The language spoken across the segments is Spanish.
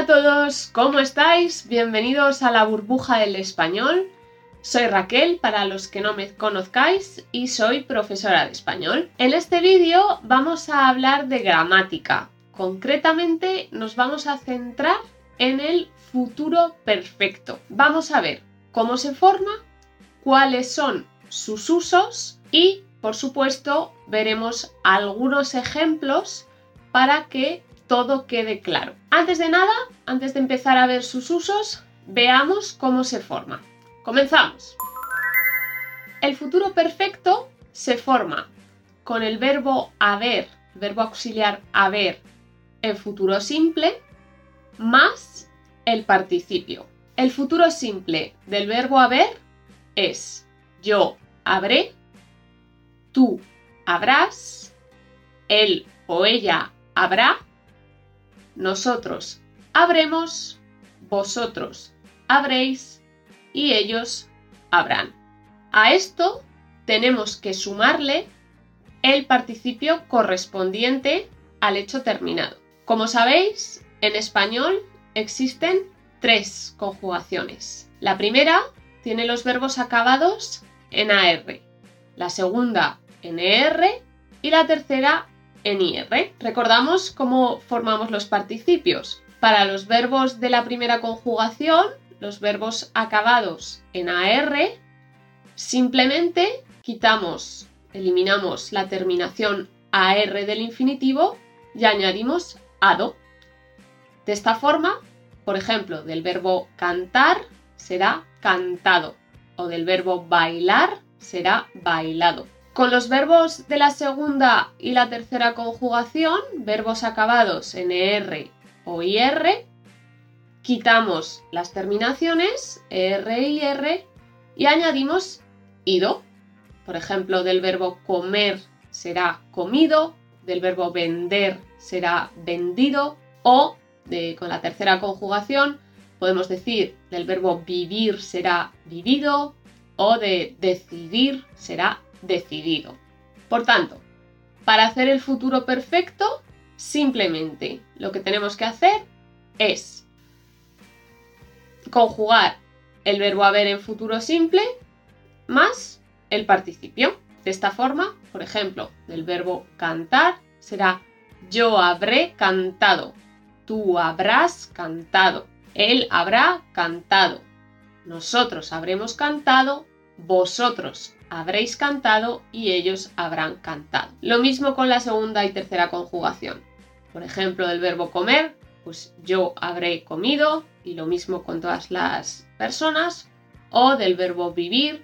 Hola a todos, ¿cómo estáis? Bienvenidos a la burbuja del español. Soy Raquel, para los que no me conozcáis, y soy profesora de español. En este vídeo vamos a hablar de gramática. Concretamente nos vamos a centrar en el futuro perfecto. Vamos a ver cómo se forma, cuáles son sus usos y, por supuesto, veremos algunos ejemplos para que todo quede claro. Antes de nada, antes de empezar a ver sus usos, veamos cómo se forma. Comenzamos. El futuro perfecto se forma con el verbo haber, verbo auxiliar haber en futuro simple, más el participio. El futuro simple del verbo haber es yo habré, tú habrás, él o ella habrá, nosotros habremos, vosotros habréis y ellos habrán. A esto tenemos que sumarle el participio correspondiente al hecho terminado. Como sabéis, en español existen tres conjugaciones. La primera tiene los verbos acabados en AR, la segunda en ER y la tercera en IR. Recordamos cómo formamos los participios. Para los verbos de la primera conjugación, los verbos acabados en AR, simplemente quitamos, eliminamos la terminación AR del infinitivo y añadimos ADO. De esta forma, por ejemplo, del verbo cantar será cantado o del verbo bailar será bailado. Con los verbos de la segunda y la tercera conjugación, verbos acabados en ER o IR, quitamos las terminaciones ER y IR y añadimos ido. Por ejemplo, del verbo comer será comido, del verbo vender será vendido o con la tercera conjugación podemos decir del verbo vivir será vivido o de decidir será decidido. Por tanto, para hacer el futuro perfecto, simplemente lo que tenemos que hacer es conjugar el verbo haber en futuro simple más el participio. De esta forma, por ejemplo, del verbo cantar será yo habré cantado, tú habrás cantado, él habrá cantado, nosotros habremos cantado, vosotros habréis cantado y ellos habrán cantado. Lo mismo con la segunda y tercera conjugación. Por ejemplo, del verbo comer, pues yo habré comido y lo mismo con todas las personas. O del verbo vivir,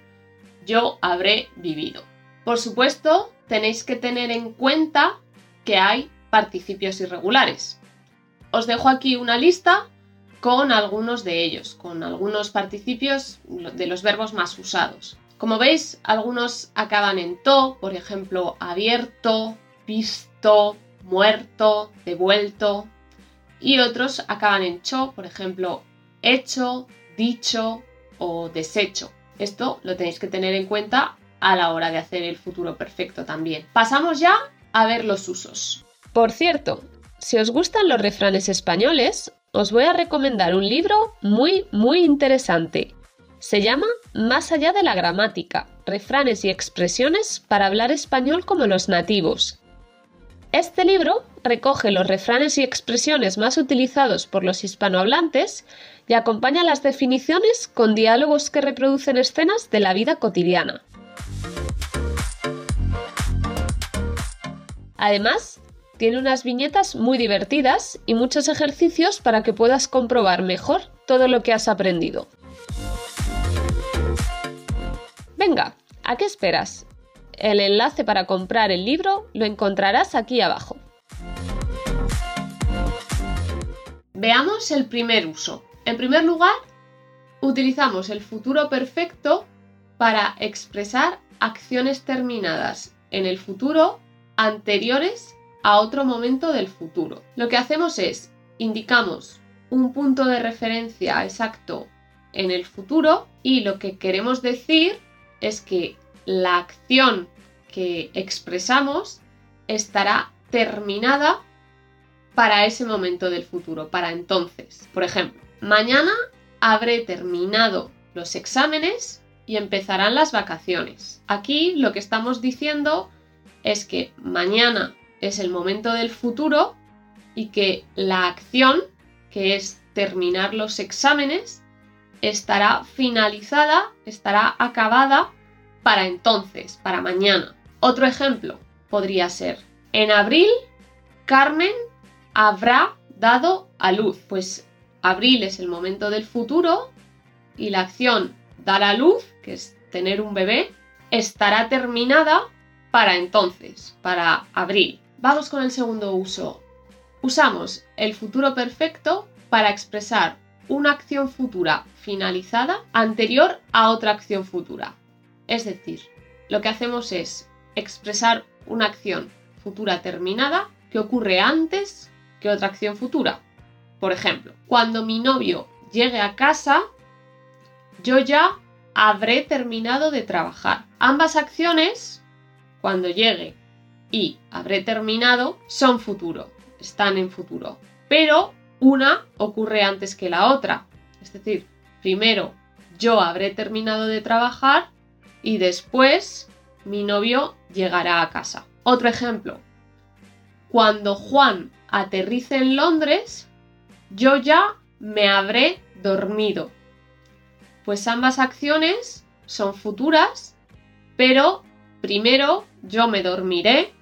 yo habré vivido. Por supuesto, tenéis que tener en cuenta que hay participios irregulares. Os dejo aquí una lista con algunos de ellos, con algunos participios de los verbos más usados. Como veis, algunos acaban en to, por ejemplo, abierto, visto, muerto, devuelto, y otros acaban en cho, por ejemplo, hecho, dicho o deshecho. Esto lo tenéis que tener en cuenta a la hora de hacer el futuro perfecto también. Pasamos ya a ver los usos. Por cierto, si os gustan los refranes españoles, os voy a recomendar un libro muy, muy interesante se llama Más allá de la gramática, refranes y expresiones para hablar español como los nativos. Este libro recoge los refranes y expresiones más utilizados por los hispanohablantes y acompaña las definiciones con diálogos que reproducen escenas de la vida cotidiana. Además, tiene unas viñetas muy divertidas y muchos ejercicios para que puedas comprobar mejor todo lo que has aprendido. Venga, ¿a qué esperas? El enlace para comprar el libro lo encontrarás aquí abajo. Veamos el primer uso. En primer lugar, utilizamos el futuro perfecto para expresar acciones terminadas en el futuro anteriores a otro momento del futuro. Lo que hacemos es indicamos un punto de referencia exacto en el futuro y lo que queremos decir es que la acción que expresamos estará terminada para ese momento del futuro, para entonces. Por ejemplo, mañana habré terminado los exámenes y empezarán las vacaciones. Aquí lo que estamos diciendo es que mañana es el momento del futuro y que la acción, que es terminar los exámenes, estará finalizada, estará acabada para entonces, para mañana. Otro ejemplo podría ser, en abril, Carmen habrá dado a luz. Pues abril es el momento del futuro y la acción dar a luz, que es tener un bebé, estará terminada para entonces, para abril. Vamos con el segundo uso. Usamos el futuro perfecto para expresar una acción futura finalizada anterior a otra acción futura. Es decir, lo que hacemos es expresar una acción futura terminada que ocurre antes que otra acción futura. Por ejemplo, cuando mi novio llegue a casa, yo ya habré terminado de trabajar. Ambas acciones, cuando llegue y habré terminado, son futuro, están en futuro. Pero una ocurre antes que la otra. Es decir, primero yo habré terminado de trabajar y después mi novio llegará a casa. Otro ejemplo. Cuando Juan aterrice en Londres, yo ya me habré dormido. Pues ambas acciones son futuras, pero primero yo me dormiré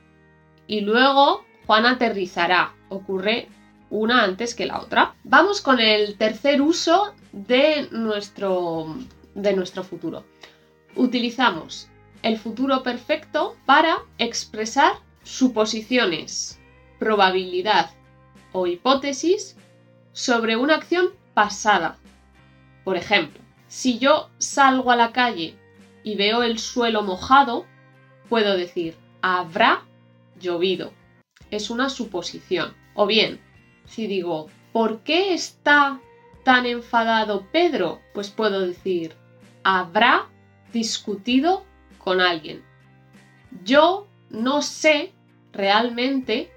y luego Juan aterrizará. Ocurre una antes que la otra. Vamos con el tercer uso de nuestro, de nuestro futuro. Utilizamos el futuro perfecto para expresar suposiciones, probabilidad o hipótesis sobre una acción pasada. Por ejemplo, si yo salgo a la calle y veo el suelo mojado, puedo decir habrá llovido. Es una suposición. O bien, si digo, ¿por qué está tan enfadado Pedro? Pues puedo decir, habrá discutido con alguien. Yo no sé realmente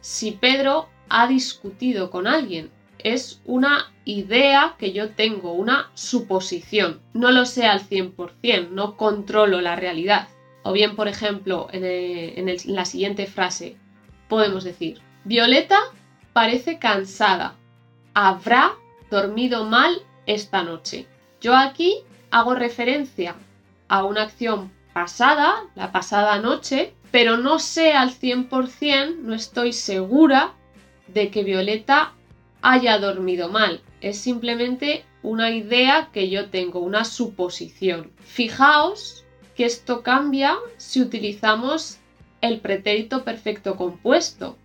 si Pedro ha discutido con alguien. Es una idea que yo tengo, una suposición. No lo sé al 100%, no controlo la realidad. O bien, por ejemplo, en, la siguiente frase podemos decir, Violeta parece cansada. Habrá dormido mal esta noche. Yo aquí hago referencia a una acción pasada, la pasada noche, pero no sé al 100%, no estoy segura de que Violeta haya dormido mal. Es simplemente una idea que yo tengo, una suposición. Fijaos que esto cambia si utilizamos el pretérito perfecto compuesto.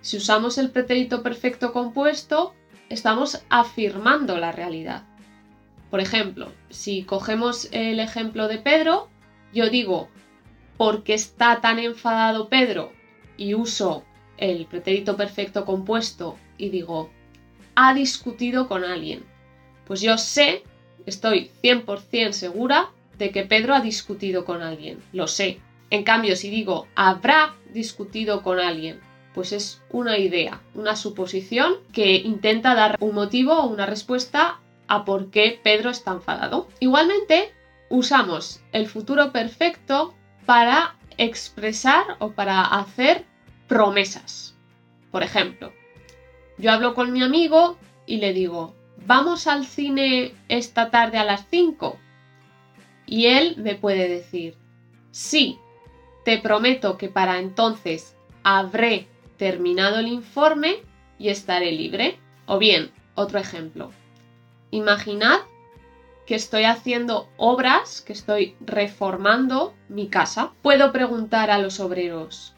Si usamos el pretérito perfecto compuesto, estamos afirmando la realidad. Por ejemplo, si cogemos el ejemplo de Pedro, yo digo, porque está tan enfadado Pedro y uso el pretérito perfecto compuesto y digo, ha discutido con alguien. Pues yo sé, estoy 100% segura de que Pedro ha discutido con alguien. Lo sé. En cambio, si digo, habrá discutido con alguien, pues es una idea, una suposición que intenta dar un motivo o una respuesta a por qué Pedro está enfadado. Igualmente, usamos el futuro perfecto para expresar o para hacer promesas. Por ejemplo, yo hablo con mi amigo y le digo, vamos al cine esta tarde a las 5. Y él me puede decir, sí, te prometo que para entonces habré terminado el informe y estaré libre. O bien, otro ejemplo. Imaginad que estoy haciendo obras, que estoy reformando mi casa, puedo preguntar a los obreros,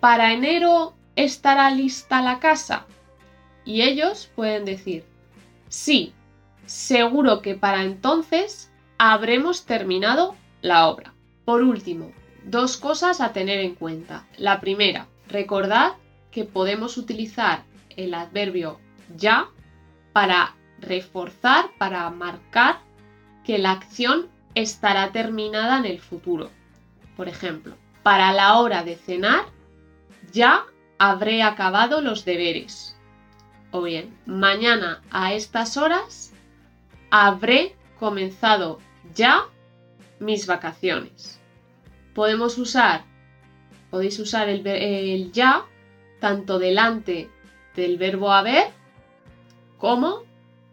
¿para enero estará lista la casa? Y ellos pueden decir, sí, seguro que para entonces habremos terminado la obra. Por último, dos cosas a tener en cuenta. La primera, recordad que podemos utilizar el adverbio ya para reforzar, para marcar que la acción estará terminada en el futuro. Por ejemplo, para la hora de cenar ya habré acabado los deberes. O bien, mañana a estas horas habré comenzado ya mis vacaciones. Podemos usar, podéis usar el, ya tanto delante del verbo haber como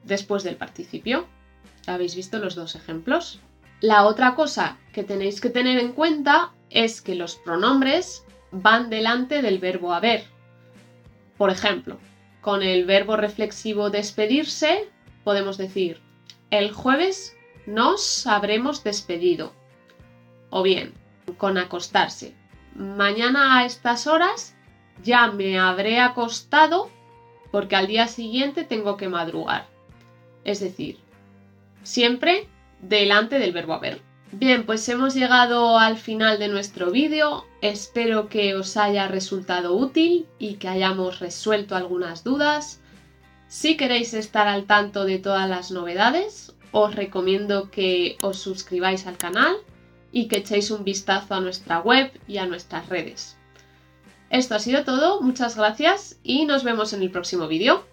después del participio. Habéis visto los dos ejemplos. La otra cosa que tenéis que tener en cuenta es que los pronombres van delante del verbo haber. Por ejemplo, con el verbo reflexivo despedirse podemos decir el jueves nos habremos despedido. O bien, con acostarse. Mañana a estas horas ya me habré acostado porque al día siguiente tengo que madrugar. Es decir, siempre delante del verbo haber. Bien, pues hemos llegado al final de nuestro vídeo. Espero que os haya resultado útil y que hayamos resuelto algunas dudas. Si queréis estar al tanto de todas las novedades, os recomiendo que os suscribáis al canal y que echéis un vistazo a nuestra web y a nuestras redes. Esto ha sido todo, muchas gracias y nos vemos en el próximo vídeo.